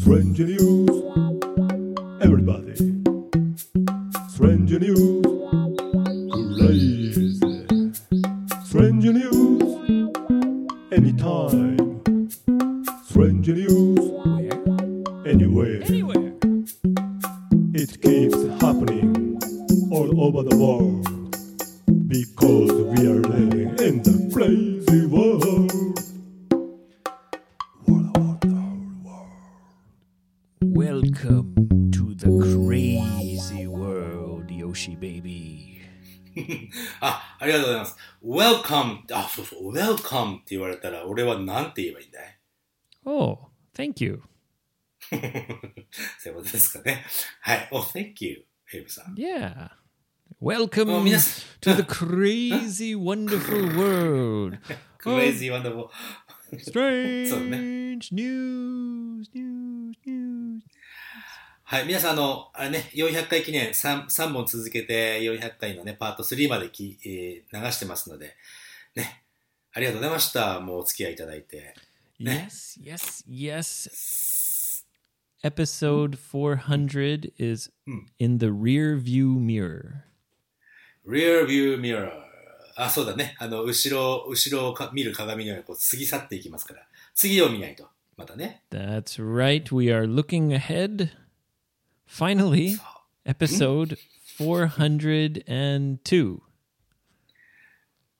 Strange news. 俺は何て言えばいいんだい Oh, thank you. そういうことですかね。はい。Oh, thank you, ヘイブさん。Yeah. Welcome Oh, to the crazy, wonderful world. crazy, wonderful. Strange news, news, news. はい。皆さん、あの、あれね、400回記念 3, 3本続けて400回のね、パート3までき、えー流してますので、ね。ありがとうございました。もうお付き合いいただいて。Yes, yes, yes. Episode 400 is Hmm. in the rear view mirror. rear view mirror. あ、そうだね。あの、後ろ、後ろをか見る鏡のようにこう過ぎ去っていきますから。次を見ないと。またね。That's right. We are looking ahead. Finally, episode 402.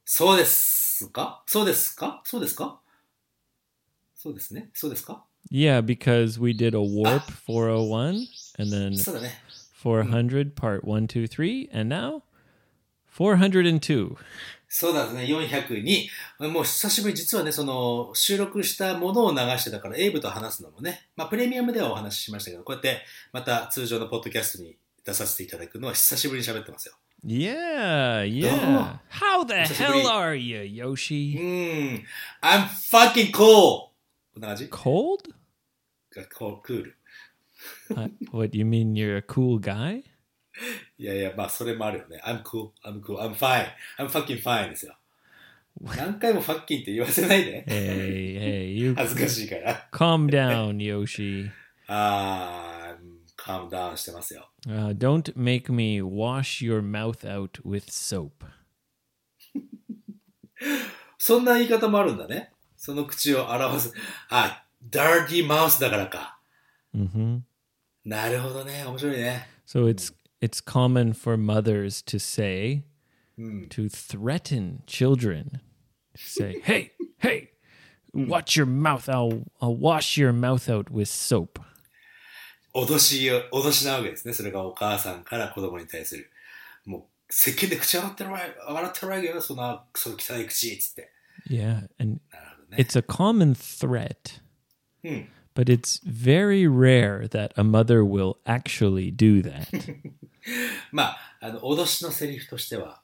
そうですか？そうですか？そうですか？そうですね。そうですか？Yeah, because we did a warp 401 and then そうだね。400 part 123 and now 402. そうだね。402。もう久しぶり、実はね、その、収録したものを流してたから、エイブと話すのもね、まあ、プレミアムではお話ししましたけど、こうやって、また通常のポッドキャストに出させていただくのは久しぶりに喋ってますよ。Yeah, yeah. Oh. How the hell are you, Yoshi? Mm, I'm fucking cool. Cold? Cold, cool. uh, what you mean? You're a cool guy? Yeah, yeah. まあそれもあるよね。I'm cool. I'm cool. I'm fine. I'm fucking fine ですよ。何回もファッキンって言わせないで。hey, hey, you. calm down, Yoshi. ああ。Ah, calm down してますよ。 Uh, don't make me wash your mouth out with soap. そんな言い方もあるんだね。その口を表す。あ、dirty mouth だからか。 hmm なるほどね。面白いね。 So it's it's common for mothers to say うん。 to threaten children. Say, "Hey, hey, watch your mouth. I'll I'll wash your mouth out with soap." 脅しを、脅しなわけですね。それがお母さんから子供に対する。もう、石鹸で口洗ってるわよ。洗ってるわけよ。そんな、その汚い口。つって。Yeah, and なるほどね。it's a common threat, うん。but it's very rare that a mother will actually do that. まあ、あの、脅しのセリフとしては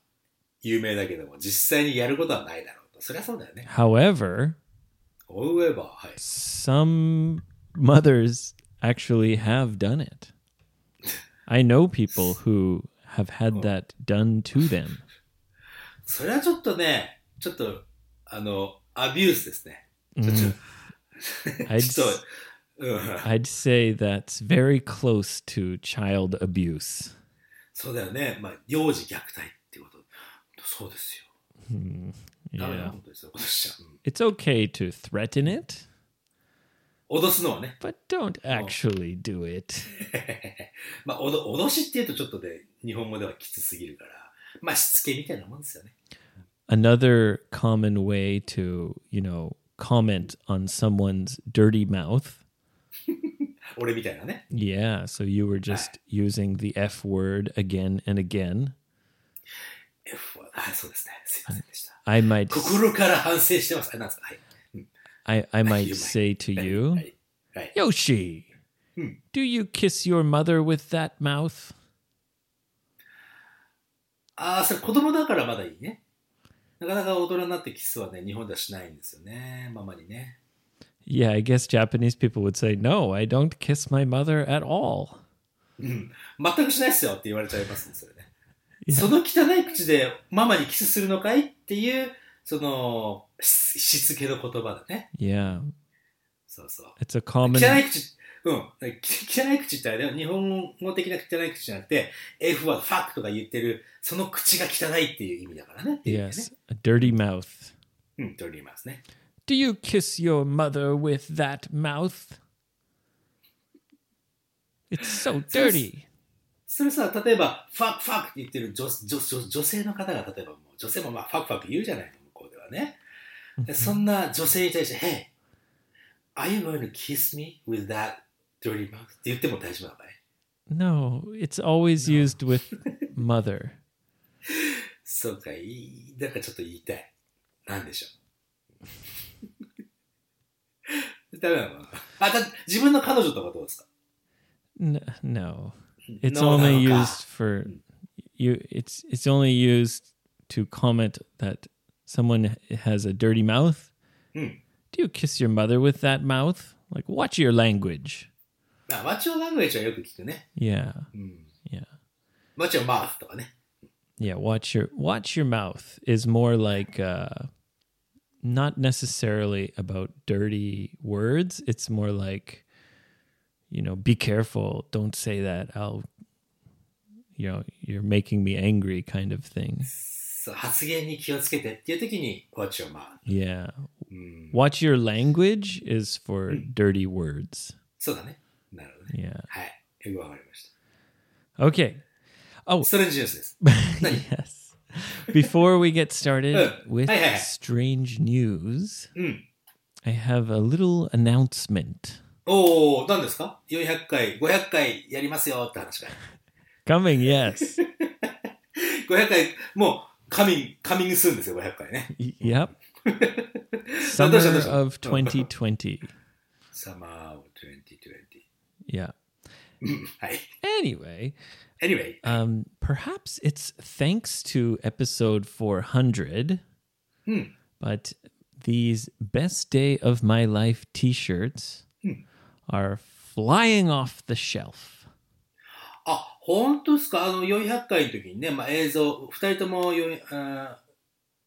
有名だけども、実際にやることはないだろうと。そりゃそうだよね。However, 追えば、はい。some mothers actually have done it. I know people who have had that done to them. それはちょっとね、ちょっと、あの、アビュースですね。ちょっと、 I'd, ちょっと、うん、 I'd say that's very close to child abuse. そうだよね。まあ、幼児虐待っていうこと。そうですよ。ダメな Yeah. ことですよ、脅しちゃう。うん It's okay to threaten it, 脅すのはね。but don't actually do it. まあ、おど脅しっていうとちょっとで、日本語ではきつすぎるから、まあ、しつけみたいなもんですよね。Another common way to, you know, comment on someone's dirty mouth. 俺みたいなね。Yeah, so you were just using the F word again and again. F は、はい、そうですね。すいませんでした。I might 心から反省してます。あ、なんですかはい。I, I might you might. say to はい you, はい。はい。 Yoshi, Hmm. do you kiss your mother with that mouth? ああ、それ子供だからまだいいね。なかなか大人になってキスはね、日本ではしないんですよね。ママにね。 Yeah, I guess Japanese people would say, no, I don't kiss my mother at all. うん。全くしないっすよって言われちゃいますね、それね。その汚い口でママにキスするのかいっていう、 その、ししつけの言葉だね。Yeah. そうそう。It's a common. 汚い口、うん。き汚い口ってあれ。日本語的な汚い口じゃなくて、F はファックとか言ってる、その口が汚いっていう意味だからね。Yes, ね。a dirty mouth. うん、取りますね。Do you kiss your mother with that mouth? It's so dirty. それさ、例えば、ファックファックって言ってる女女女女性の方が、例えばもう、女性もまあ、ファックファック言うじゃないの、向こうではね。でそんな女性に対して、Hey, are you going to kiss me with that dirty mouth? って言っても大丈夫なのかい No, it's always used with mother. そうか、いい、なんかちょっと言いたい。なんでしょう。ダメなのあ、だ自分の彼女とかどうですか no, it's No, only used for you. It's it's only used to comment that someone has a dirty mouth. Hmm. Do you kiss your mother with that mouth? Like, watch your language. あ、マチュアラングエージはよく聞くね。 Yeah, うん。 yeah, マチュアマウスとかね。 yeah. Watch your watch your mouth is more like uh, not necessarily about dirty words. It's more like, you know, be careful. Don't say that. I'll, you know, you're making me angry, kind of thing. そう発言に気をつけてっていう時に、Watch your mouth。Yeah. うん。Watch your language is for dirty words. そうだね。なるほどね。Yeah. はい。よくわかりまし Okay. Oh, た。ストレンジニュースです。yes. Before we get started Uh, with strange news, うん。I have a little announcement おー、何ですか ?400 回、500回やりますよって話かい。coming. Yes. 500回、もう、カミン、カミングスーンですよ、500回ね。 Y- yep. どうした Summer どうした of 2020. サマー2020。 Yeah. うんはい。 Anyway, Anyway. um, perhaps it's thanks to episode 400, Hmm. but these best day of my life t-shirts are flying off the shelf. あ、 本当ですかあの、400回の時にね、まあ、映像、二人ともよいあー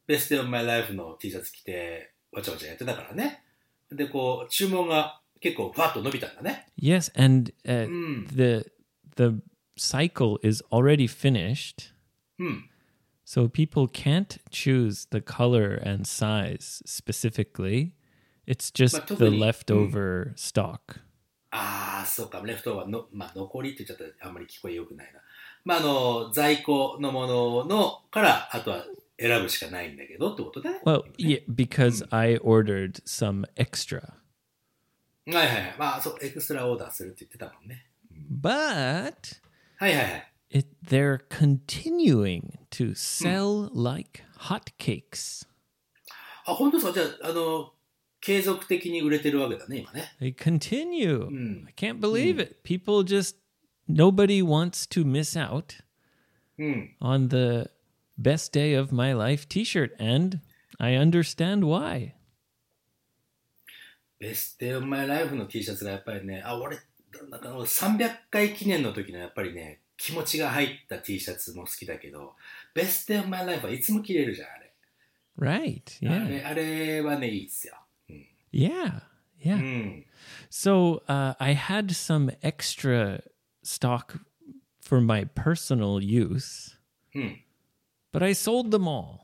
ベスト of my life の T シャツ着て、わちゃわちゃやってたからね。で、こう、注文が結構ふわっと伸びたんだね。Yes, and uh, Mm. the the cycle is already finished. うん。So people can't choose the color and size specifically. It's just the leftover stock. ああ、そうか、レフトはの、まあ、残りって言っちゃったらあんまり聞こえよくないな。まあ、あの、在庫のもののから、あとは選ぶしかないんだけどってことだね。Well, yeah, because I ordered some extra. はいはいはい。まあ、そう、エクストラオーダーするって言ってたもんね。But はいはいはい。it they're continuing to sell like hotcakes. あ、本当ですかじゃあ、あの、継続的に売れてるわけだね、今ね。They continue. Mm. I can't believe it. People just nobody wants to miss out うん。on the best day of my life t-shirt and I understand why. ベストオブマイライフの T シャツがやっぱりね、あ、俺、なんかあの300回記念の時のやっぱりね、気持ちが入った T シャツも好きだけど、ベストオブマイライフはいつも着れるじゃん、あれ。Right. あ Yeah. れあれはね、いいっすよ。Yeah. う Yeah. ん。 So uh, I had some extra stock for my personal use, うん。 but I sold them all.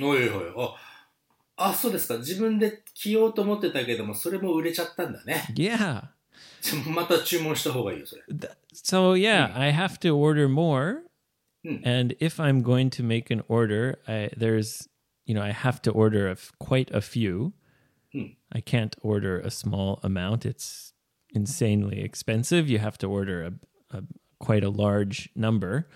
おいおいおい。あ、あ、そうですか。自分で着ようと思ってたけども、それも売れちゃったんだね。 Yeah. じゃあまた注文した方がいいよ、それ。 Th- So yeah, I have to order more, Hmm. and if I'm going to make an order, I, there's you know I have to order a f- quite a few. Hmm. I can't order a small amount; it's insanely expensive. You have to order a, a quite a large number.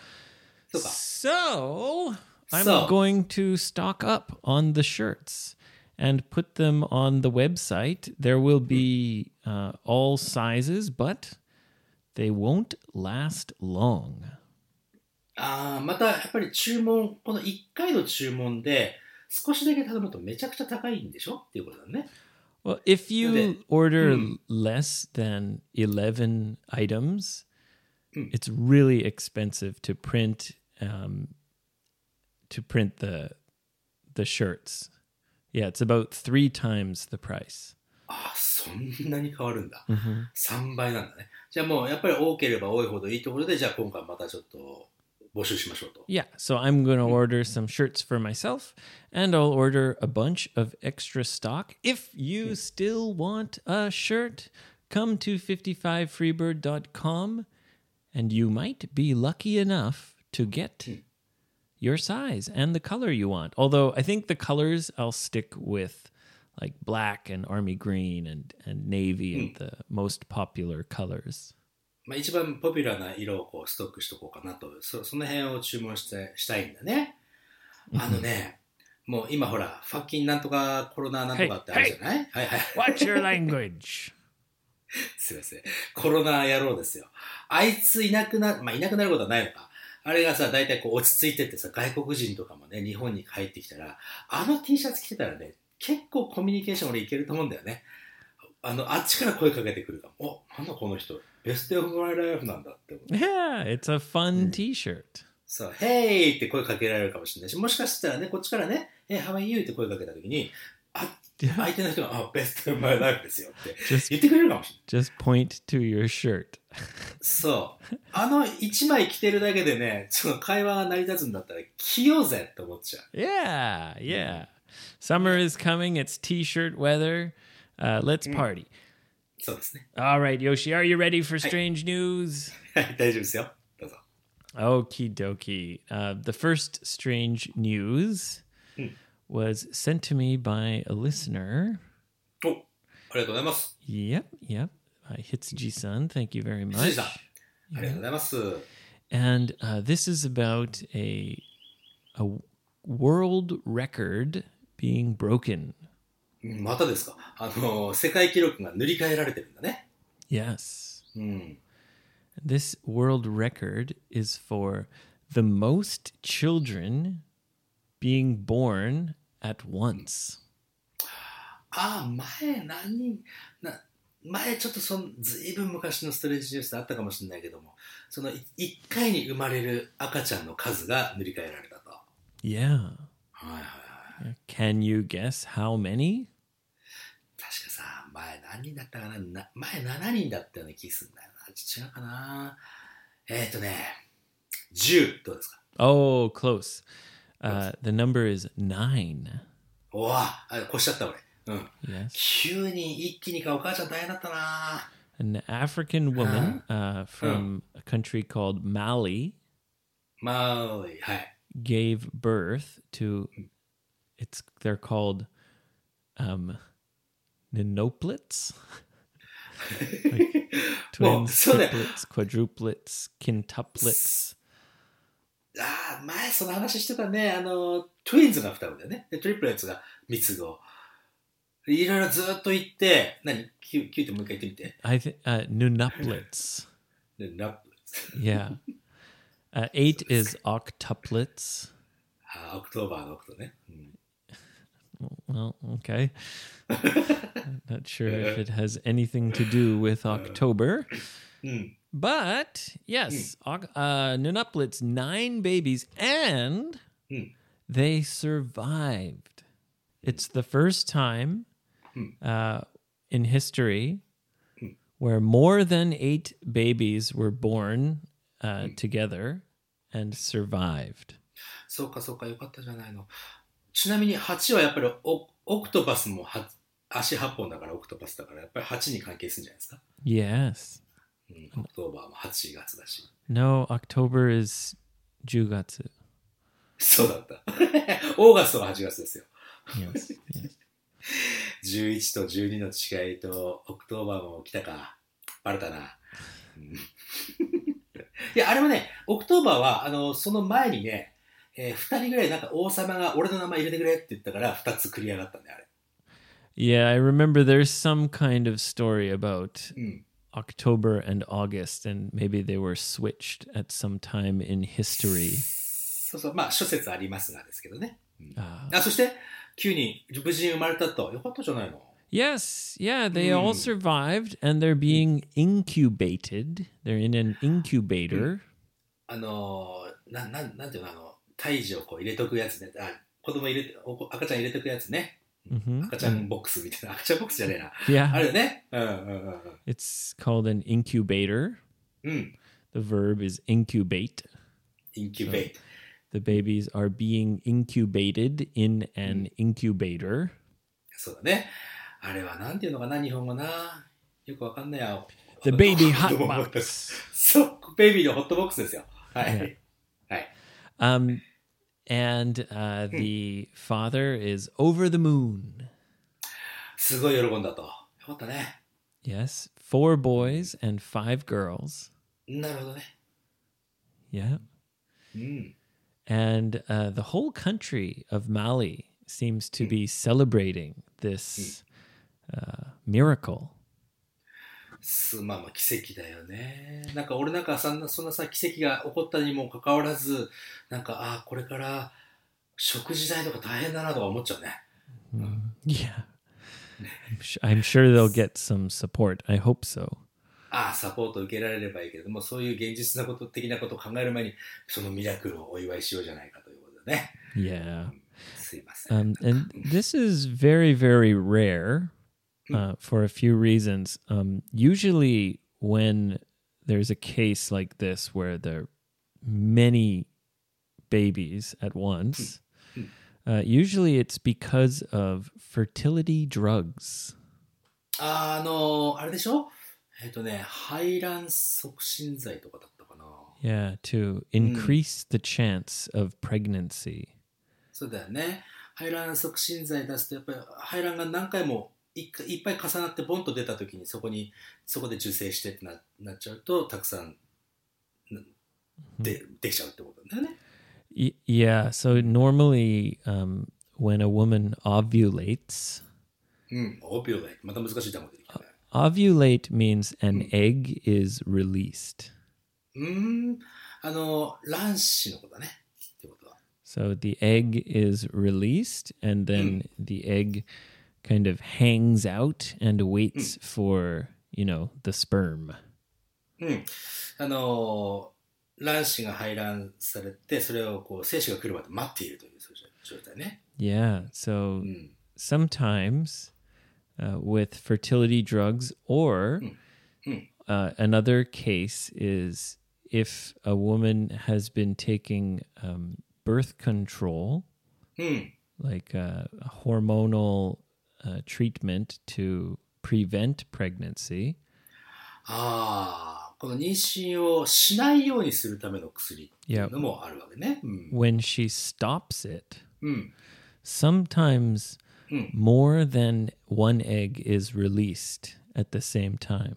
そうか。 So I'm So- going to stock up on the shirts and put them on the website. There will be uh, all sizes, but they won't last long. ああ、またやっぱり注文、この1回の注文で少しだけ頼むとめちゃくちゃ高いんでしょっていうことだね。 Well, if you Okay. order Hmm. less than 11 items, Hmm. it's really expensive to print um, to print the the shirts. Yeah, it's about 3 times the price. あ、そんなに変わるんだ。 hmm 3倍なんだね。じゃあもうやっぱり多ければ多いほどいいところで、じゃあ今回またちょっと 募集しましょうと。 Yeah, so I'm going to order some shirts for myself and I'll order a bunch of extra stock. If you still want a shirt, come to 55freebird.com and you might be lucky enough to get your size and the color you want. Although I think the colors I'll stick with like black and army green and, and navy and the most popular colors. まあ、一番ポピュラーな色をこうストックしとこうかなと、そその辺を注文してしたいんだね。あのね、もう今ほら、ファッキンなんとかコロナなんとかってあるじゃない、はいはい。What's your language? すいません。コロナ野郎ですよ。あいついなくな、まあ、いなくなることはないのか。あれがさ、大体こう落ち着いてってさ、外国人とかもね、日本に帰ってきたら、あの T シャツ着てたらね、結構コミュニケーション俺いけると思うんだよね。あの、あっちから声かけてくるかも。お、なんだこの人、ベストオブマイライフなんだって思う。Yeah, it's a fun t shirt. そう、ヘイって声かけられるかもしれないし、もしかしたらね、こっちからね、え、ハワイユーって声かけたときに、あ、相手の人が、あ、ベストオブマイライフですよって言ってくれるかもしれない。just point to your shirt. そう。あの一枚着てるだけでね、その会話が成り立つんだったら着ようぜって思っちゃう。Yeah, yeah. Summer is coming. It's t-shirt weather. Uh, let's party. そうですね。 All right, Yoshi, are you ready for strange news? はい、大丈夫ですよ。どうぞ。 Okie dokie. Uh, the first strange news was sent to me by a listener. お、ありがとうございます。 Yep, yep. Uh, Hitsuji-san, thank you very 辻 much. さん、ありがとうございます。 And uh, this is about a a world record being broken. うんまたですか？あの、世界記録が塗り替えられてるんだね。Yes. うん。This world record is for the most children being born at once. ああ、前何？人、な、前ちょっとその、ずいぶん昔のストレージニュースであったかもしれないけども、その、い一回に生まれる赤ちゃんの数が塗り替えられたと。は Yeah. いはいはい。Can you guess how many? 確かさ、前何人だったかなな前7人だったような気するんだよな。違うかなえっ、ー、とね、10どうですか Oh, close. Uh, the number is nine. おわあ、越しちゃった俺。うん。 Yes. 9人一気にかお母ちゃん大変だったな An African woman uh, from a country called Mali まあ、はい。 gave birth to it's they're called um ninoplets. like twins, well, so triplets, that... quadruplets, quintuplets. Ah, ああ、前その話してたね。あの、トゥインズが双子だよね。で、トリプレッツが三つ子。いろいろずっと言って、何 ?9 ってもう一回言ってみて。I think, ninoplets uh, nonuplets. yeah. Uh, eight is octuplets. Ah, あ、オクトーバーのオクトね。うん well, okay. Not sure if it has anything to do with October. Mm. But yes, mm. uh, Nonuplets, nine babies, and mm. they survived. It's the first time uh, in history where more than eight babies were born uh, together and survived. そうかそうかよかったじゃないの。ちなみに8はやっぱりオオクトパスもは足8本だからオクトパスだからやっぱり8に関係するんじゃないですか？Yes. うん、オクトーバーも8月だし。No, October is Jugatsu. そうだった。オーガストは8月ですよ。Yes. yes. 11と12の違いとオクトーバーも来たか。バレたな。うん いや、あれはね、オクトーバーは、あの、その前にね、えー、2人ぐらいなんか王様が俺の名前入れてくれって言ったから2つ繰り上がったんだよ、あれ。Yeah, I remember there's some kind of story about うん。October and August, and maybe they were switched at some time in history. そうそう、まあ諸説ありますがですけどね。Uh, あ、そして、9人無事に生まれたと。よかったじゃないの。yes, yeah, they all survived, and they're being incubated. They're in an incubator. あのー、な、なん、なんていうの、あの、胎児をこう入れとくやつね。あ、子供入れて、お赤ちゃん入れとくやつね。hmm 赤ちゃんボックスみたいな。赤ちゃんボックスじゃねえな。あ Yeah. るよね。うんうんうんうん。It's called an incubator. うん。The verb is incubate. インキュベイト。The babies are being incubated in an incubator. そうだね。あれはなんていうのかな、日本語な。よくわかんないや。The baby hot box. そう、ベイビーのホットボックスですよ。はい。ねはい。Um, and uh, the father is over the moon. すごい喜んだと。よかったね。 Yes, four boys and five girls. なるほどね。 Yeah. うん。 And uh, the whole country of Mali seems to be celebrating this uh, miracle. すまあまあ奇跡だよね。なんか俺なんかそんなそんなさ奇跡が起こったにもかかわらず、なんかああ、これから食事代とか大変だなとか思っちゃうね。Yeah. I'm, sh- I'm sure they'll get some support. I hope so. ああ、サポート受けられればいいけれども、そういう現実なこと的なことを考える前に、そのミラクルをお祝いしようじゃないかということでね。Yeah. すいません。Um, and this is very, very rare uh, for a few reasons. Um, usually, when there's a case like this where there are many babies at once, uh, usually it's because of fertility drugs. ああの、あれでしょえっ、とね、排卵促進剤とかだったかな。 Yeah, to increase the chance of pregnancy. そうだよね。排卵促進剤出すと、やっぱり排卵が何回も いっかいっぱい重なってボンと出た時にそこに、そこで受精してってななっちゃうと、たくさんなでできちゃうってことだよね。Yeah, so normally um, when a woman ovulates, うん。オピオライまた難しい単語出てきたね。ovulate means an egg is released. うーん。あの、卵子のことだね。ってことは。So the egg is released, and then the egg kind of hangs out and waits for, you know, the sperm. うん。あの、卵子が排卵されて、それをこう、精子が来るまで待っているというそういう状態ね。 Yeah, so うん。 sometimes uh, with fertility drugs, or uh, another case is if a woman has been taking um, birth control, うん。 like uh, a hormonal uh, treatment to prevent pregnancy. ああ、この妊娠をしないようにするための薬っていうのもあるわけね。うん。 When she stops it, うん。 sometimes Hmm. more than one egg is released at the same time.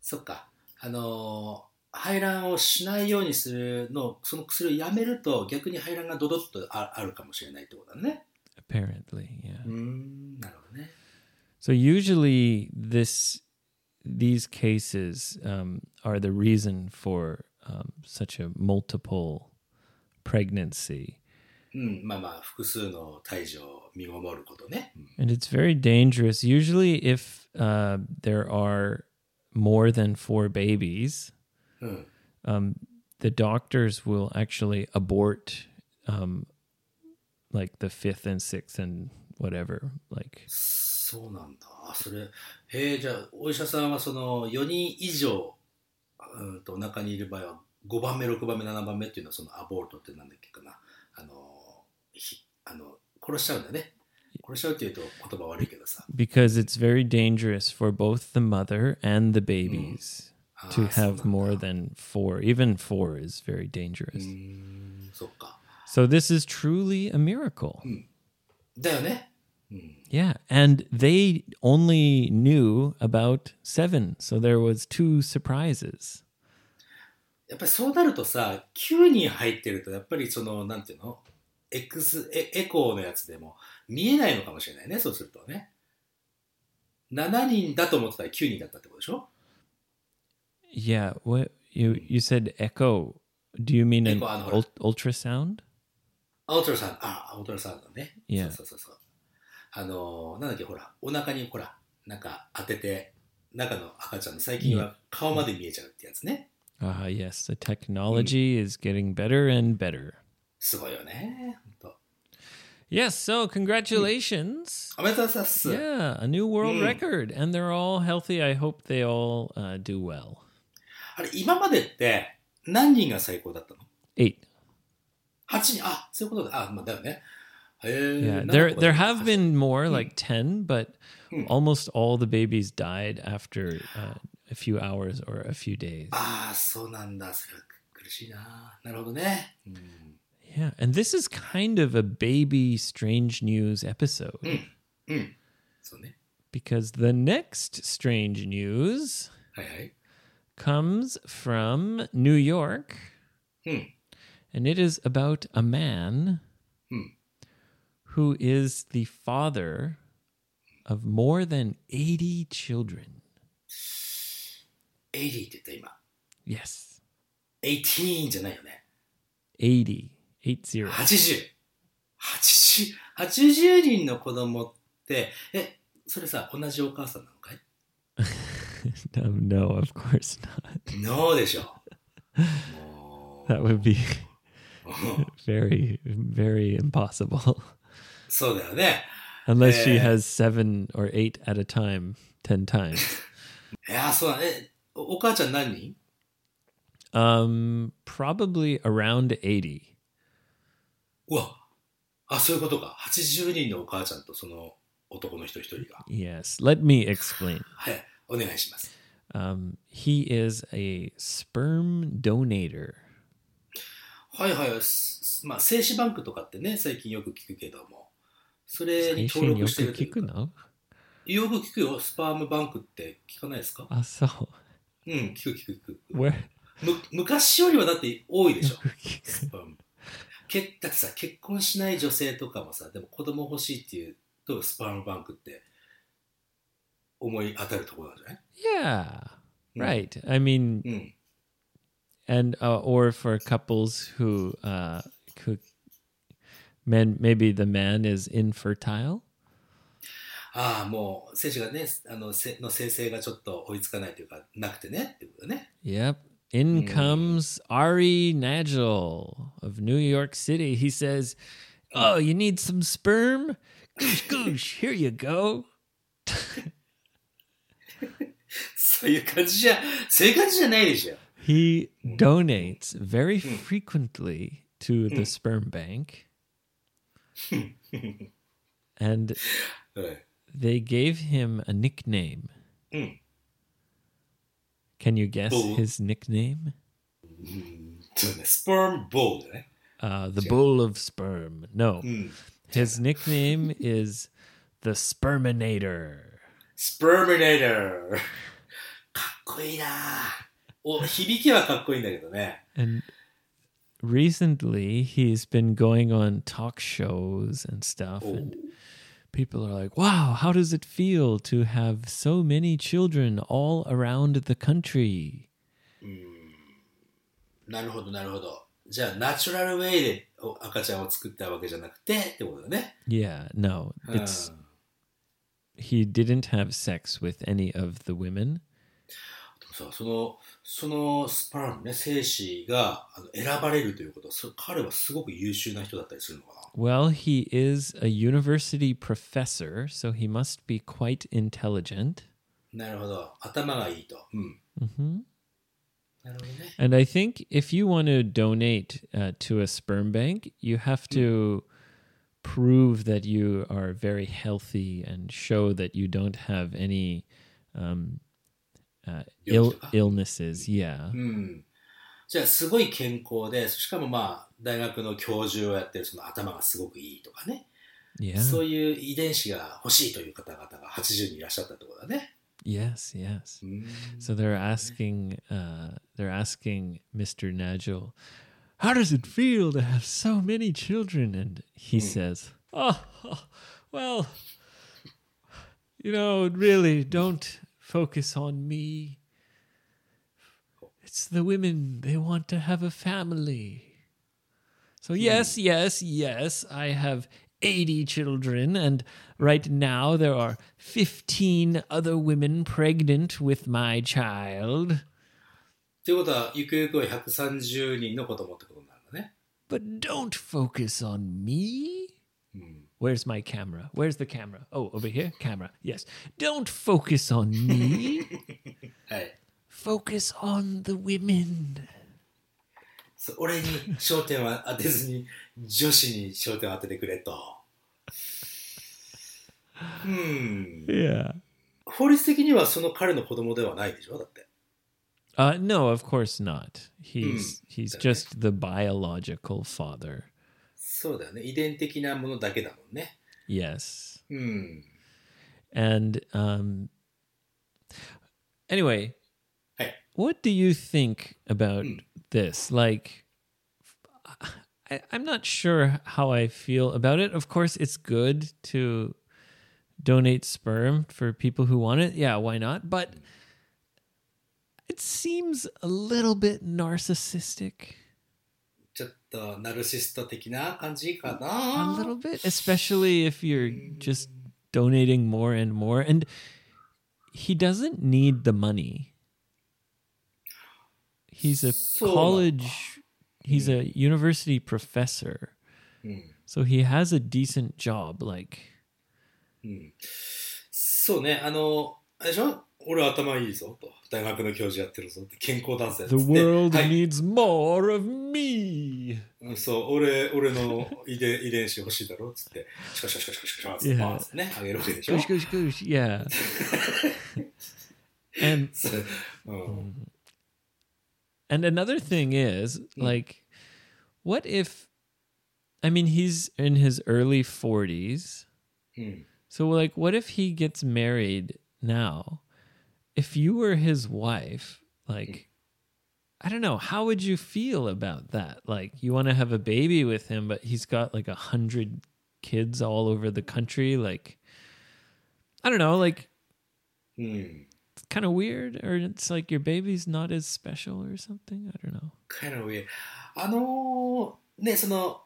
そっか。あのー排卵をしないようにするのを、その薬をやめると逆に排卵がドドッとああるかもしれないってことだね。 Apparently, yeah. うーん、なるほどね。 So usually this these cases um, are the reason for um, such a multiple pregnancy, うん、まあまあ、複数の胎児を身ごもることね。うん and it's very dangerous. Usually, if uh, there are more than four babies, うん。 um, the doctors will actually abort um, like the fifth and sixth and whatever. Like そうなんだ。あそれ、へえ、じゃあ、お医者さんはその4人以上、うんとお腹にいる場合は、5番目、6番目、7番目っていうのは、そのアボートってなんだっけかな。あの、ひあの殺しちゃうんだね。殺しちゃうっていうと言葉悪いけどさ。because it's very dangerous for both the mother and the babies to うなん have だ more than four. Even four is very dangerous. うーん、そっか。So this is truly a miracle. だよね。うん。Yeah, and they only knew about seven, so there was two surprises. やっぱりそうなるとさ、9人入ってると、やっぱりその、なんていうの X エエコーのやつでも見えないのかもしれないね、そうするとね。7人だと思ってたら9人だったってことでしょ Yeah, what you you said echo? Do you mean an ultrasound? あ、オトラさん、あ、オトラさんだね。Yeah. そうそうそうそう。あのー、なんだっけ、ほら、お腹にほら、なんか当てて、中の赤ちゃんの最近は顔まで見えちゃうってやつね。Ah, yes, the technology is getting better and better. すごいよね。Yes, so congratulations. Yeah, a new world Mm. record. And they're all healthy. I hope they all uh, do well. あれ、今までって何人が最高だったの Eight. ?8 人。あ、そういうことだ。あ、まあだよね。へえ。 Yeah, なん there とか there だ have been more, like 10, but Mm. almost all the babies died after uh, a few hours or a few days. ああ、そうなんだ。それは苦しいな。なるほどね。うん Yeah, and this is kind of a baby strange news episode うん。そうね。 because the next strange news はいはい。 comes from New York うん。 and it is about a man Hmm. who is the father of more than 80 children. 80って言った今。 Yes, 18じゃないよね。 80. 80. 80。80、80人の子供って、え、それさ、同じお母さんなのかい no, no, of course not. ノーでしょ。もう That would be うん very, very impossible. そうだよね。Unless she Eh. has seven or eight at a time, 10 times. いや、そうだね。おお母ちゃん何人 Um, probably around 80. うわ。あ、そういうことか。80人のお母ちゃんとその男の人一人が。Yes. Let me explain. はい。お願いします。Um, he is a sperm donator. はいはい。すまあ、精子バンクとかってね、最近よく聞くけども。それに登録してるというか。no? よく聞くよ。スパームバンクって聞かないですか？Ah, so うん、聞く聞く聞く。where? む昔よりはだって多いでしょ。うんけだってさ、結婚しない女性とかもさ、でも子供欲しいっていうと、スパームバンクって思い当たるところなんじゃない？Yeah. Mm. Right. I mean, うん。and uh, or for couples who uh who men maybe the man is infertile. ああ、もう、精子がね、あの、せの生成がちょっと追いつかないというか、なくてね、っていうことだね。 Yep. In Mm. comes Ari Nagel of New York City. He says, "Oh, you need some sperm? Goosh, goosh. Here you go." そういう感じじゃ、そういう感じじゃないでしょ。 He donates very frequently to the sperm bank, and they gave him a nickname. Mm. Can you guess bull. his nickname? Hmm. Sperm bull. Eh? Uh, the yeah. bull of sperm. No. Mm. His nickname is the Sperminator. Sperminator. かっこいいな。お、響きはかっこいいんだけどね。And recently, he's been going on talk shows and stuff, お and people are like, "Wow, how does it feel to have so many children all around the country?" なるほど、なるほど。じゃあ、ナチュラルウェイでお赤ちゃんを作ったわけじゃなくてってことだね。 Yeah, no, it's うん he didn't have sex with any of the women. でもさ、その、 そのスパームね、精子があの選ばれるということは、そ彼はすごく優秀な人だったりするのかな Well, he is a university professor, so he must be quite intelligent. なるほど。頭がいいと。うん。 hmm なるほどね。 And I think if you want to donate uh, to a sperm bank, you have to prove that you are very healthy and show that you don't have any um, uh, Ill, illnesses. Yeah. うん。じゃあ、すごい健康で、しかもまあ、大学の教授をやってる、その頭がすごくいいとかね。Yeah. そういう遺伝子が欲しいという方々が80人いらっしゃったってことだね。yes, yes. うん。So they're asking uh, they're asking Mr. Nagel, how does it feel to have so many children? And he says, oh, well, you know, really, don't focus on me. It's the women. They want to have a family. So, yes, yes, yes, I have 80 children, and right now there are 15 other women pregnant with my child. ということは、ゆくゆくは130人の子供ってことになるんだね。 But don't focus on me. Where's my camera? Where's the camera? Oh, over here? Camera. Yes. Don't focus on me. はい。 focus on the women. そう俺に焦点は当てずに女子に焦点を当ててくれと。うん。 Yeah. 法律的にはその彼の子供ではないでしょだって。 Uh, no, of course not. He's he's Okay. just the biological father. そうだよね。遺伝的なものだけだもんね。 Yes. うん。 And um anyway, Hey. what do you think about this? Like I, I'm not sure how I feel about it. Of course, it's good to donate sperm for people who want it. Yeah, why not? But it seems a little bit narcissistic. ちょっとナルシスト的な感じか A な。 little bit, especially if you're just donating more and more. And he doesn't need the money. He's a So- college, he's a university professor. うん。 So he has a decent job. Like, うん。そうね。あの、あれでしょ俺頭いいぞと。 大学の教授やってるぞって。健康男性っつ the って world はい needs more of me. うんそう、俺、俺の遺伝遺伝子欲しいだろっつって、シカシカシカシカシカシカ Yeah. つってね、あげるわけでしょ Goosh, goosh, goosh. Yeah. and そううん。 And another thing is, like, what if, I mean, he's in his early 40s. うん。 So, like, what if he gets married now? If you were his wife, like, I don't know, how would you feel about that? Like, you want to have a baby with him, but he's got like a hundred kids all over the country. Like, I don't know, like, うん。 it's kind of weird, or it's like your baby's not as special or something. I don't know. kind of weird. あのーね、その、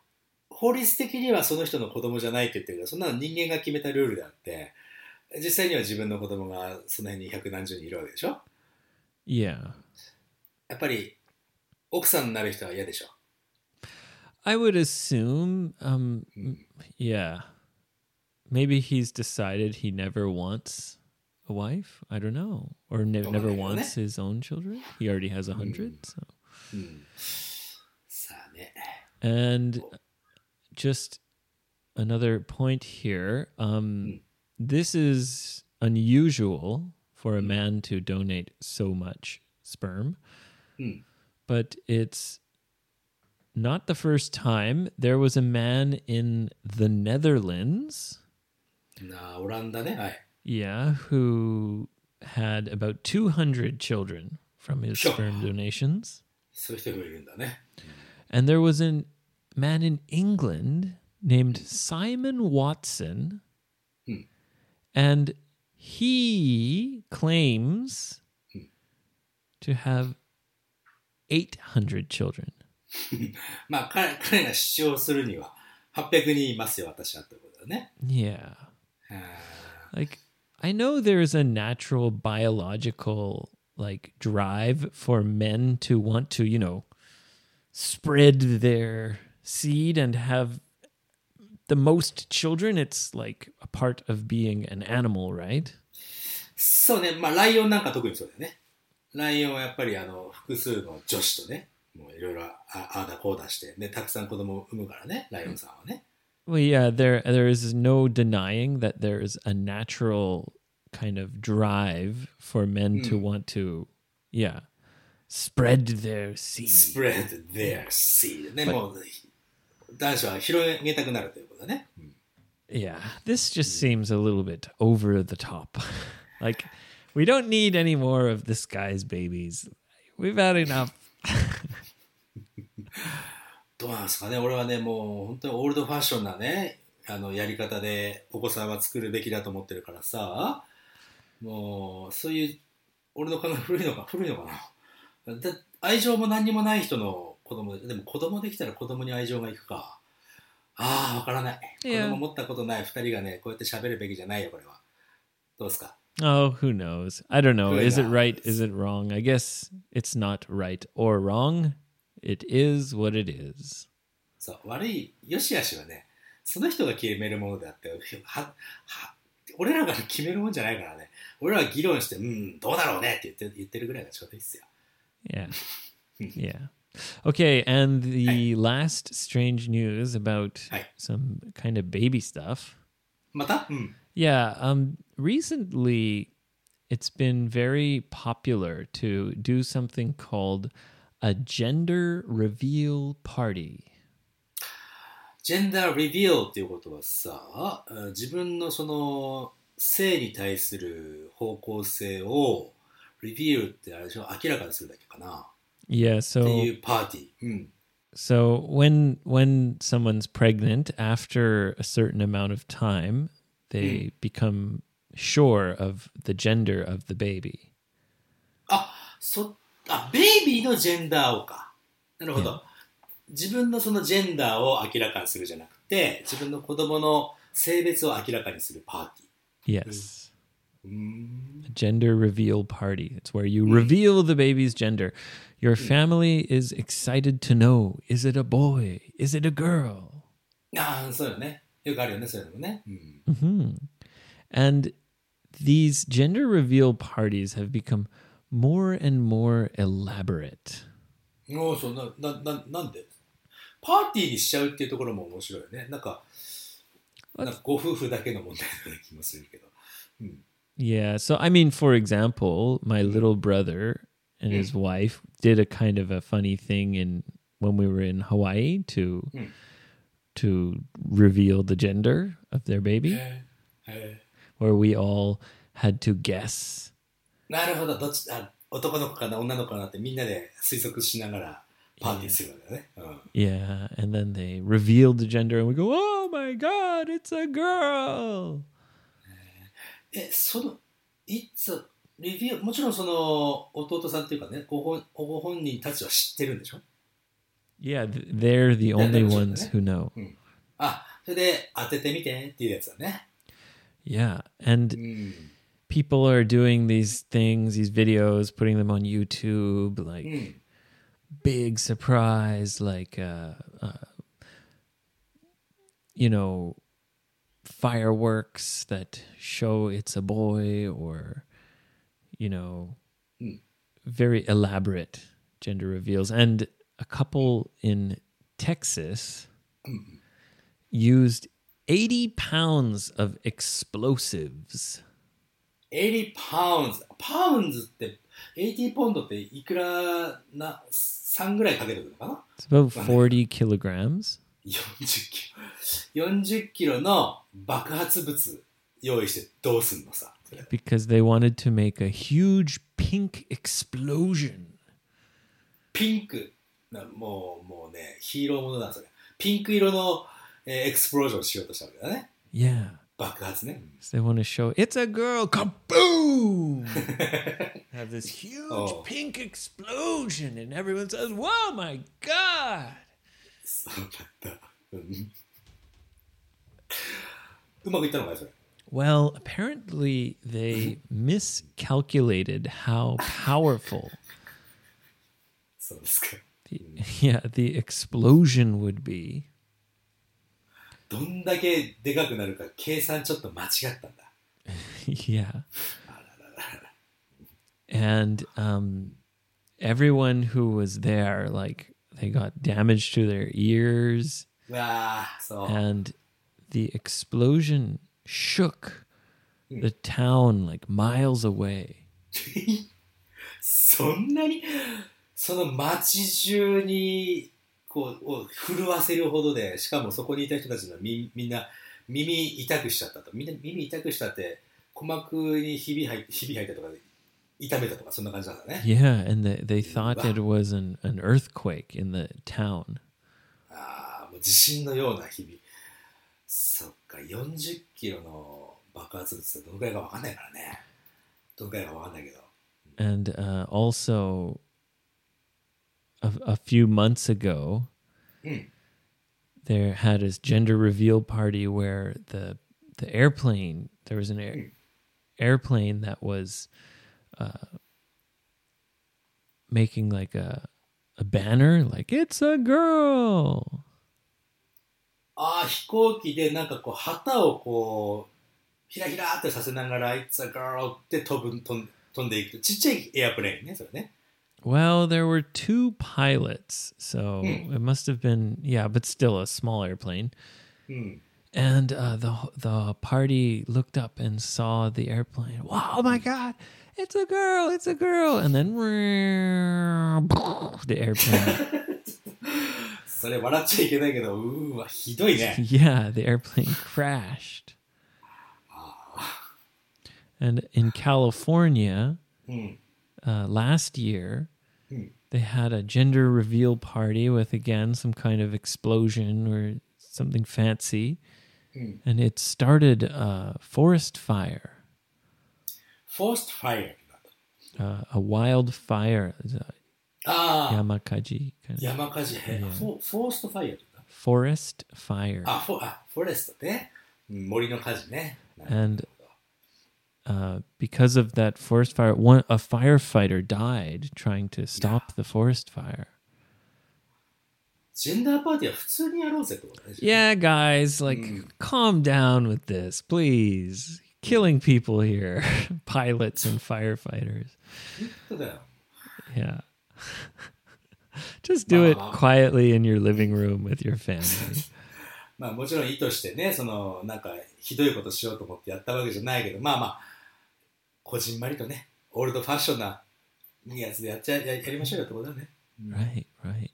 法律的にはその人の子供じゃないって言ってるけど、そんなの人間が決めたルールであって、 実際には自分の子供がその辺に百何十人いるわけでしょ Yeah. やっぱり、奥さんになる人は嫌でしょ I would assume, um, m- yeah, maybe he's decided he never wants a wife. I don't know, or ne- Oh, never yeah. wants his own children. He already has a hundred. So, うん。さあね。 and just another point here. Um, this is unusual for a man to donate so much sperm, mm. but it's not the first time. There was a man in the Netherlands. Yeah, who had about 200 children from his sperm donations. And there was a man in England named Simon Watson. And he claims to have 800 children. まあ、彼彼が主張するには、800人いますよ、私はということだね。 Yeah. あ Like, I know there's a natural biological like drive for men to want to, you know, spread their seed and have the most children. It's like a part of being an animal, right? そうね、まあ、ライオンなんか特にそうだよね。ライオンはやっぱりあの複数の女子とね、もういろいろあああだこうだして、ね、たくさん子供を産むからね、ライオンさんはね。 Well, yeah, there there is no denying that there is a natural kind of drive for men to want to, yeah, spread their seed. spread their seed. ね、もう 男子は広げたくなるということだね。うん Yeah, this just seems a little bit over the top. like, we don't need any more of this guy's babies. We've had enough. どうなんですかね、俺はね、もう本当にオールドファッションなね、あのやり方でお子さんは作るべきだと思ってるからさ、もうそういう、俺の考え古いのか、古いのかな。だ愛情も何にもない人の子供で、でも子供できたら子供に愛情がいくか。ああ、わからない。子供持ったことない二人がね、こうやって喋るべきじゃないよ、これは。どうですか？Oh, who knows? I don't know. Is it right? Is it wrong? I guess it's not right or wrong. It is what it is. そう、悪い、よしあしはね、その人が決めるものであって、は、は、俺らが決めるもんじゃないからね。俺らは議論して、うん、どうだろうねって言って言ってるぐらいがちょうどいいっすよ。Yeah. yeah. Okay, and the last strange news about Hi. some kind of baby stuff. またうん。 Yeah, um recently it's been very popular to do something called a gender reveal party. ジェンダーリビールっていうことはさ、あ自分のその性に対する方向性をリビールってあれでしょ明らかにするだけかな Yeah, って so いうパーティー。うん。 so when when someone's pregnant after a certain amount of time, they become sure of the gender of the baby. あ、そ、あ、ベイビーのジェンダーをか。なるほど。自分のそのジェンダーを明らかにするじゃなくて、自分の子供の性別を明らかにするパーテ Yes. ィー。うーん。 A gender reveal party. It's where you reveal the baby's gender. Your family is excited to know is it a boy? Is it a girl? ああ、そうよね。よくあるよね、そういうのね。うん。Mm-hmm. And these gender reveal parties have become more and more elaborate. おお、そうな、な、な、なんでパーティーにしちゃうっていうところも面白いよね。なんか、なんかご夫婦だけの問題のような気もするけど。うん。Yeah. So, I mean, for example, my little brother and his wife did a kind of a funny thing in when we were in Hawaii to Mm. to reveal the gender of their baby, へえ where we all had to guess. なるほど、どっち、あ、男の子かな、女の子かなってみんなで推測しながらパーティーするわけだね。うん。 Yeah, and then they revealed the gender, and we go, "Oh my god, it's a girl!" え、その、いつ、 レビュー、もちろんその、弟さんっていうかね、ご本ご本人たちは知ってるんでしょ Yeah, th- they're the only that's ones right. who know. あ、それで当ててみてっていうやつだね。 Yeah, and うん。 people are doing these things, these videos, putting them on YouTube, like うん。 big surprise, like uh, uh, you know, fireworks that show it's a boy, or you know, Mm. very elaborate gender reveals. And a couple in Texas used 80 pounds of explosives. 80パウンズ。パウンズって、80ポンドっていくらな、3ぐらいかけてくるのかな It's about 40 kilograms. 40キロ。40キロの爆発物用意してどうすんのさ。 それ because they wanted to make a huge pink explosion. ピンクな、もう、もうね、ヒーローものだ、それ。ピンク色の、えーエクスプロージョンしようとしたわけだね。 Yeah. 爆発ね。 So they want to show it's a girl. Kaboom! Have this huge Oh. pink explosion, and everyone says, "Whoa, my god!" そうだった。うんうまくいったのかいそれ。 Well, apparently they miscalculated how powerful そうですか。 the, yeah the explosion would be. どんだけでかくなるか計算ちょっと間違ったんだ。 yeah. And um, everyone who was there, like, they got damage to their ears, うわあ、そう。 and the explosion shook the town like miles away. そんなに、その街中に、こう、を震わせるほどで、しかもそこにいた人たちのみみんな耳痛くしちゃったと。みんな耳痛くしたって、鼓膜にひび入ひび入ったとかで、痛めたとか、そんな感じなんだね。Yeah, and they, they thought it was an, an earthquake in the town. ああ、もう地震のような日々。そっか、40キロの爆発物ってどのくらいかわかんないからね。どのくらいかわかんないけど。 And uh, also, a, a few months ago, Mm. there had this gender reveal party where the the airplane there was an air, Mm. airplane that was uh, making like a a banner like it's a girl. ああ、飛行機でなんかこう、旗をこう、ひらひらってさせながら、It's a girl って飛ぶ飛ん飛んでいく。ちっちゃいエアプレーンね、それね。 Well, there were two pilots, so Hmm. it must have been yeah, but still a small airplane. うん。 And uh, the the party looked up and saw the airplane. Wow! Oh my God! It's a girl! It's a girl! And then the airplane. それ笑っちゃいけないけど、うーわ、ひどいね。 yeah, the airplane crashed. And in California, うん。 uh, last year, Hmm. they had a gender reveal party with again some kind of explosion or something fancy, Hmm. and it started a forest fire, フォーストファイアなんだ。 uh, a wildfire, uh, ああ、 yamakaji, kind of 山火事。へフォフォーストファイアなんだ。 forest fire, あ、フォあフォレストね。うん森の火事ね。なるほど and uh, because of that forest fire, one a firefighter died trying to stop the forest fire. ジェンダーパーティーは普通にやろうぜってことね。 Yeah, guys, like, calm down with this, please. Killing people here, pilots and firefighters. そうだよ。 Yeah. Just do it quietly in your living room with your family. まあもちろん意図してね、そのなんかひどいことしようと思ってやったわけじゃないけど、まあまあ、こじんまりとね、オールドファッションなやつでやっちゃややりましょうよってことだね。right, right.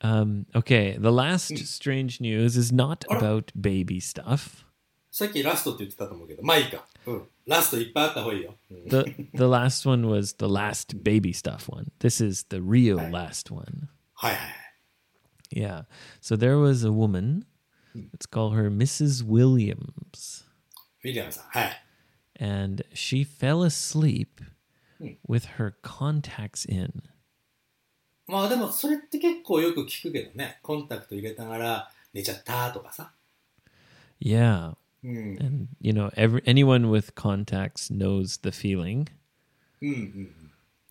Um, okay, the last strange news is not about baby stuff. さっきラストって言ってたと思うけど、まあいいか。うん。ラストいっぱいあった方がいいよ。うん The the last one was the last baby stuff one. This is the real Right. last one. はいはい。 Yeah. So there was a woman. Let's call her Mrs. Williams. ウィリアムさん。はい。 And she fell asleep with her contacts in. まあでもそれって結構よく聞くけどね。コンタクト入れながら寝ちゃったとかさ。 Yeah. うん。 And you know, every anyone with contacts knows the feeling. うんうん。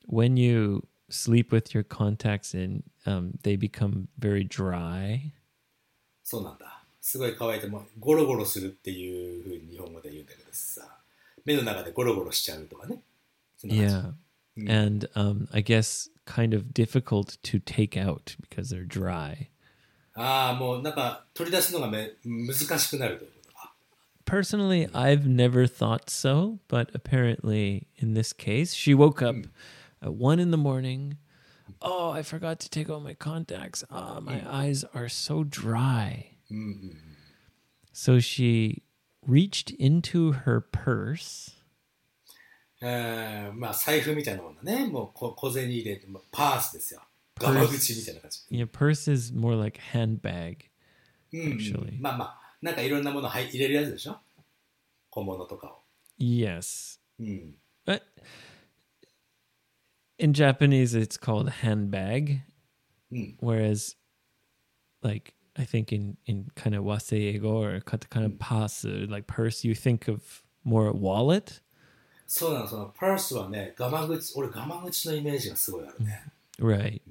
When you sleep with your contacts in, um, they become very dry. そうなんだ。すごい乾いてもうゴロゴロするっていうふうに日本語で言うんだけどさ。目の中でゴロゴロしちゃうとかね。そんな感じ Yeah. And um, I guess kind of difficult to take out because they're dry. ああ、もうなんか取り出すのがめ難しくなるということか。 Personally, I've never thought so, but apparently in this case, she woke up at one in the morning. Oh, I forgot to take out my contacts. Ah, my eyes are so dry. So she reached into her purse えー、まあ財布みたいなもんだね。もうこ小銭入れて、まあパースですよ。ガマ口みたいな感じ。 Yeah, purse is more like handbag. うんうん actually まあまあ、 なんかいろんなもの入入れるやつでしょ小物とかを。Yes. うん。But in Japanese, it's called handbag, Mm. whereas, like I think in in kind of waseigo or katakana pasu, like purse, you think of more wallet. そうなの、そのパースはね、ガマ口、俺ガマ口のイメージがすごいあるね。Right.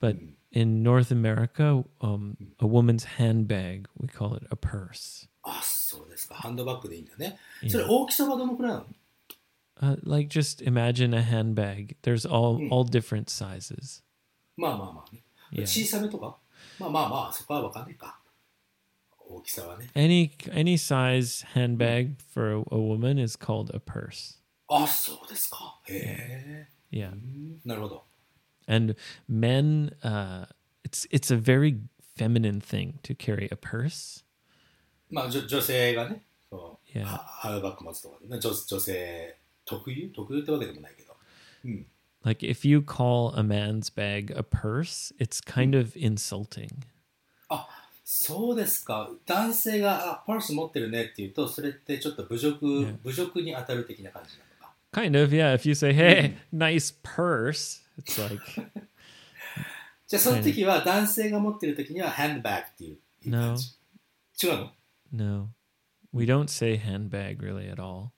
But in North America, um, a woman's handbag, we call it a purse. あ、そうですか。ハンドバッグでいいんだね。それ大きさはどのくらいなの Uh, like just imagine a handbag. There's all all different sizes. まあまあまあね。 Yeah. 小さめとかまあまあまあ、そこはわかんないか。大きさはね。 Any any size handbag for a, a woman is called a purse. あ、そうですか。へえ。 Yeah. うんなるほど。 And men, uh, it's it's a very feminine thing to carry a purse. まあ、じょ女性がね、そう、 Yeah. はハンドバッグ持つとかね、女女性特有特有ってわけでもないけど。うん。 Like if you call a man's bag a purse, it's kind of insulting. あ、そうですか。男性が、あ、パース持ってるねって言うと、それってちょっと侮辱、 Yeah. 侮辱に当たる的な感じなのか。 Kind of, yeah. If you say, "Hey, nice purse," it's like じゃあその時は男性が持ってる時にはハンドバッグっていういう感じ。違うの no. We don't say handbag really at all.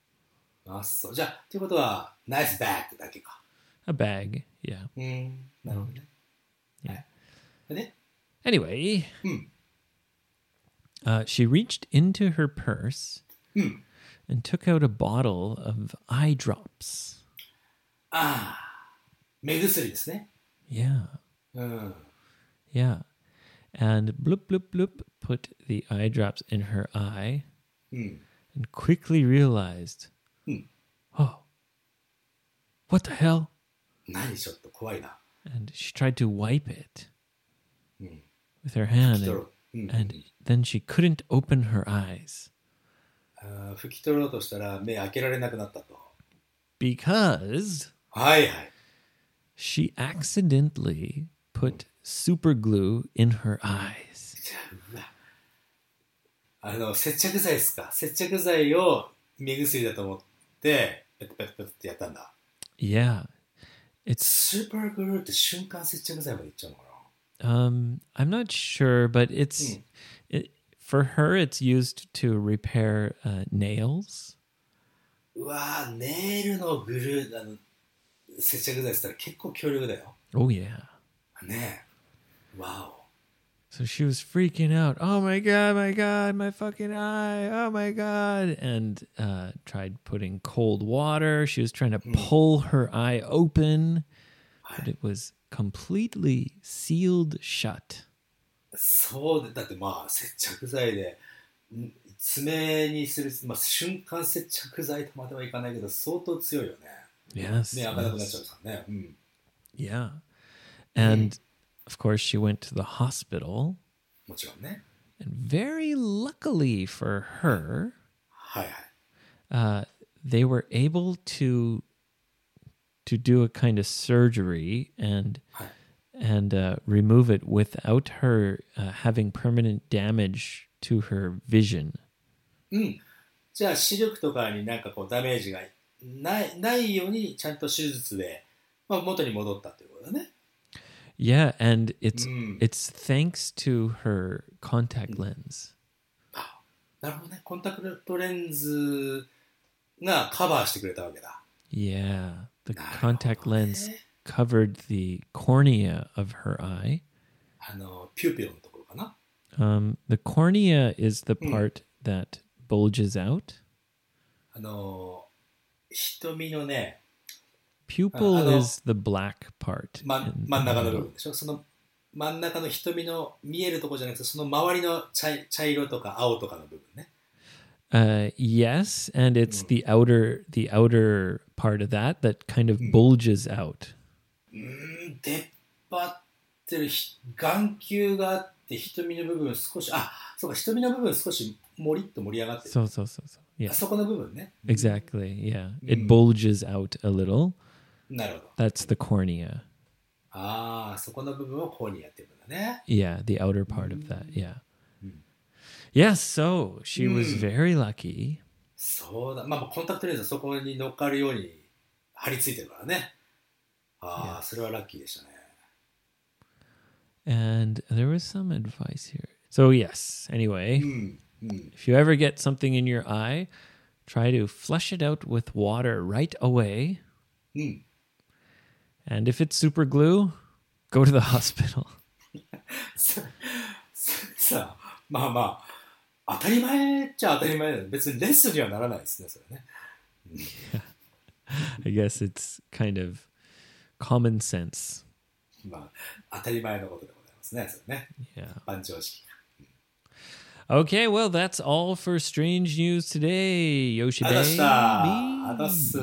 あ、そう。じゃあ、ということは、ナイスバッグだけか。 A bag, yeah. うん。なるほどね。 Yeah. はい。でね、 Anyway, Hmm. Uh, she reached into her purse Hmm. and took out a bottle of eye drops. ああ、 目薬ですね。 Yeah, うん。 yeah. And bloop, bloop, bloop put the eye drops in her eye うん。 and quickly realized, Hmm. oh, what the hell? 何ちょっと怖いな。 And she tried to wipe it Hmm. with her hand, 拭き取 and, ろう。うん。 and then she couldn't open her eyes あー拭き取ろうとしたら目開けられなくなったと。 because はいはい。 she accidentally put super glue in her eyes. じゃあうわあの、接着剤ですか。接着剤を目薬だと思って、ペッペッペッってやったんだ。 Yeah. It's スーパーグルーって瞬間接着剤までいっちゃうのかな um I'm not sure but it's Hmm. it, for her it's used to repair uh, nails. うわぁ、ネイルのグルー、あの、 接着剤って言ったら結構強力だよ。Oh yeah. ねえ。わ So she was freaking out. Oh my god, my god, my fucking eye. Oh my god. And uh, tried putting cold water. She was trying to pull her eye open, but it was completely sealed shut. お。そうで、だってまあ、接着剤で、ん爪にする、まあ、瞬間接着剤とまではいかないけど、相当強いよね。Yes. 目開かなくなっちゃ yes. うからね。うん。 Yeah. And of course, she went to the hospital. もちろんね。 And very luckily for her, はいはい。 uh, they were able to to do a kind of surgery and はい。 and uh, remove it without her uh, having permanent damage to her vision. うん。じゃあ視力とかになんかこうダメージが ないないようにちゃんと手術で、まあ、元に戻ったということだね。Yeah, and it's Mm. it's thanks to her contact lens. あなるほどね。コンタクトレンズがカバーしてくれたわけだ。Yeah, the contact lens ね covered the cornea of her eye. あの、ピューピルのところかな。Um, the cornea is the part that bulges out. あの、瞳のね、Pupil Uh, is the black part. 真ん中の部.分でしょ。その真ん中の瞳の見えるところじゃなくて、その周りの茶い茶色とか青とかの部分ね。Uh, yes, and it's the outer the outer part of that that kind of bulges out. うーん、出っ張ってるひ眼球があって瞳の部分少しあそうか瞳の部分少しもりっと盛り上がってる So so so so. あ Yeah, そ この部分ね exactly. Yeah, it Mm. bulges out a little. なるほど That's the cornea. ああそこの部分をこうにやってるんだね Yeah, the outer part of that. Yeah. Yes, so she was Mm. very lucky. そうだまあまあコンタクトレンズはそこに乗っかるように貼り付いてるからねああそれはラッキーでしたね And there was some advice here. So, yes, anyway, うんうん if you ever get something in your eye, try to flush it out with water right away. うん And if it's super glue, go to the hospital. ささあまあまあ当たり前っちゃ当たり前だよね別にレッスンにはならないですねそれね I guess it's kind of common sense. まあ当たり前のことでございますねそれね Yeah. 万常識 Okay, well, that's all for strange news today, Yoshi あざしたあざっ baby. す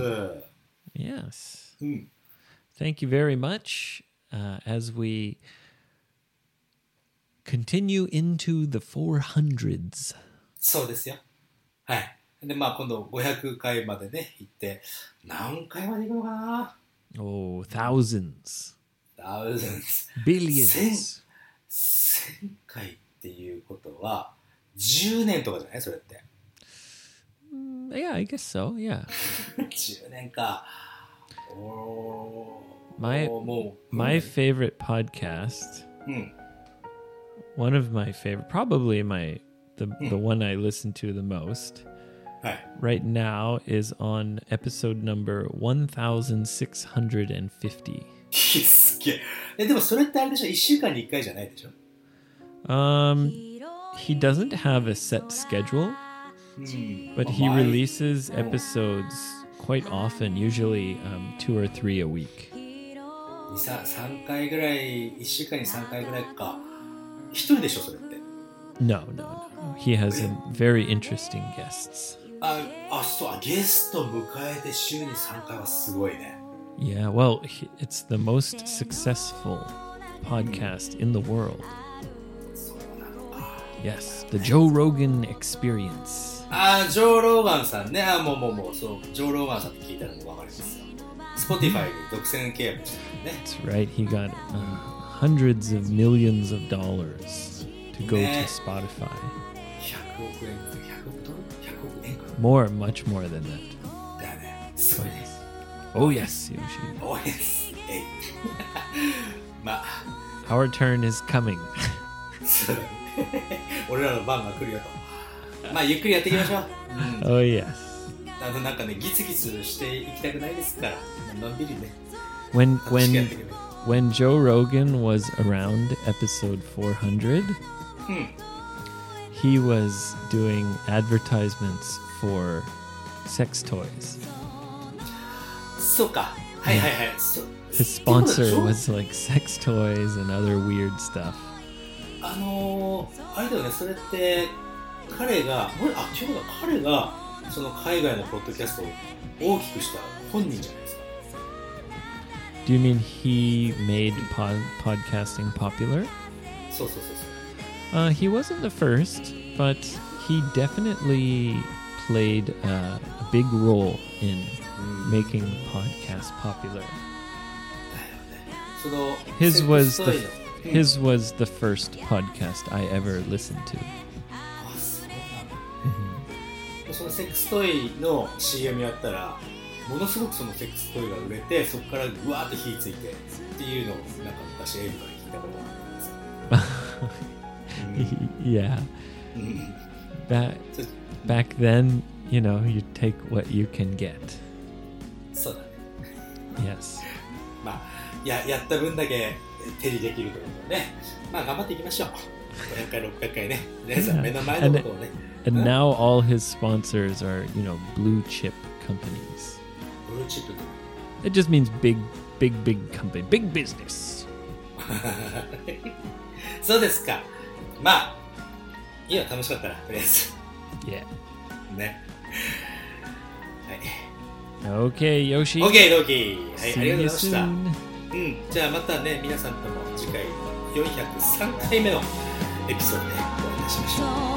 Yes. うん Thank you very much. Uh, as we continue into the 400s. そうですよはいでまあ今度500回までね行って何回まで行くのかな Oh, thousands, thousands billions. 1000回っていうことは 10年とかじゃないそれって Mm, Yeah, I guess so. Yeah. 10年かおー My- おーもう My favorite podcast, うん、 one of my favorite, probably my the the one I listen to the most はい。 right now is on episode number 1650. すっげえ。え、でもそれってあれでしょ ?1 週間に1回じゃないでしょ Um he doesn't have a set schedule, うん。 but まあ he 前 releases Oh. episodes quite often, usually um, two or three a week. 2 3回ぐらい、1週間に3回ぐらいか。一人でしょ、それって。 No, no, no. He has um, very interesting guests. あ、あ、そう、あゲスト迎えて週に3回はすごいね。 Yeah, well, he, it's the most successful podcast in the world. そうなのか。 Yes, the Joe Rogan Experience. あー、ジョー・ローガンさんね。あー、もうもうもう、そう、ジョー・ローガンさんって聞いたらもうわかりますよ。Spotify に独占契約してるね。 That's right. He got uh, hundreds of millions of dollars to go to Yeah. Spotify. 100億円、100億ドル ?100 億円か More, much more than that. だよね。すごいね。 Oh yes, Yoshi. おいです。えい。まあ、 Our turn is coming. そうだね 俺らの番が来るよと。まあ、ゆっくりやっていきましょう。うん oh yes. あのなんかね、ギツギツしていきたくないですから、のんびりね、 When 楽しくやっ when ていけばいい。 when Joe Rogan was around episode 400, うん。 he was doing advertisements for sex toys. そうか。はいはいはい。そう His ってことでし sponsor ょ was like sex toys and other weird stuff. あのー、あれだよね、それって、彼が、もうあ、違うだ、彼が、その海外のポッドキャストを大きくした本人じゃないですか。Do you mean he made pod- podcasting popular? そうそうそうそう。Uh, he wasn't the first, but he definitely played uh, a big role in うん making podcasts popular. His was the の his was the first podcast I ever listened to. あそうなんだそのセックストイの CM やったらものすごくそのセックストイが売れてそこからぐわーって火ついてっていうのをなんか昔エイブから聞いたことがあるんですよ、 yeah, うんうん back そ back then, you know, you take what you can get. そうだね Yes. まあややった分だけ 手にできるということでねまあ頑張っていきましょう500回600回ね皆さん目の前のことをね And now all his sponsors are, you know, blue chip companies. ブルーチップと It just means big, big, big company, big business. そうですかまあいいよ楽しかったらとりあえず Yeah. ねはい Okay, Yoshi. オッケードッキーはい、あ See りがとうご you ざいました。うん、じゃあまたね、皆さんとも次回403回目のエピソードでお会いいたしましょう。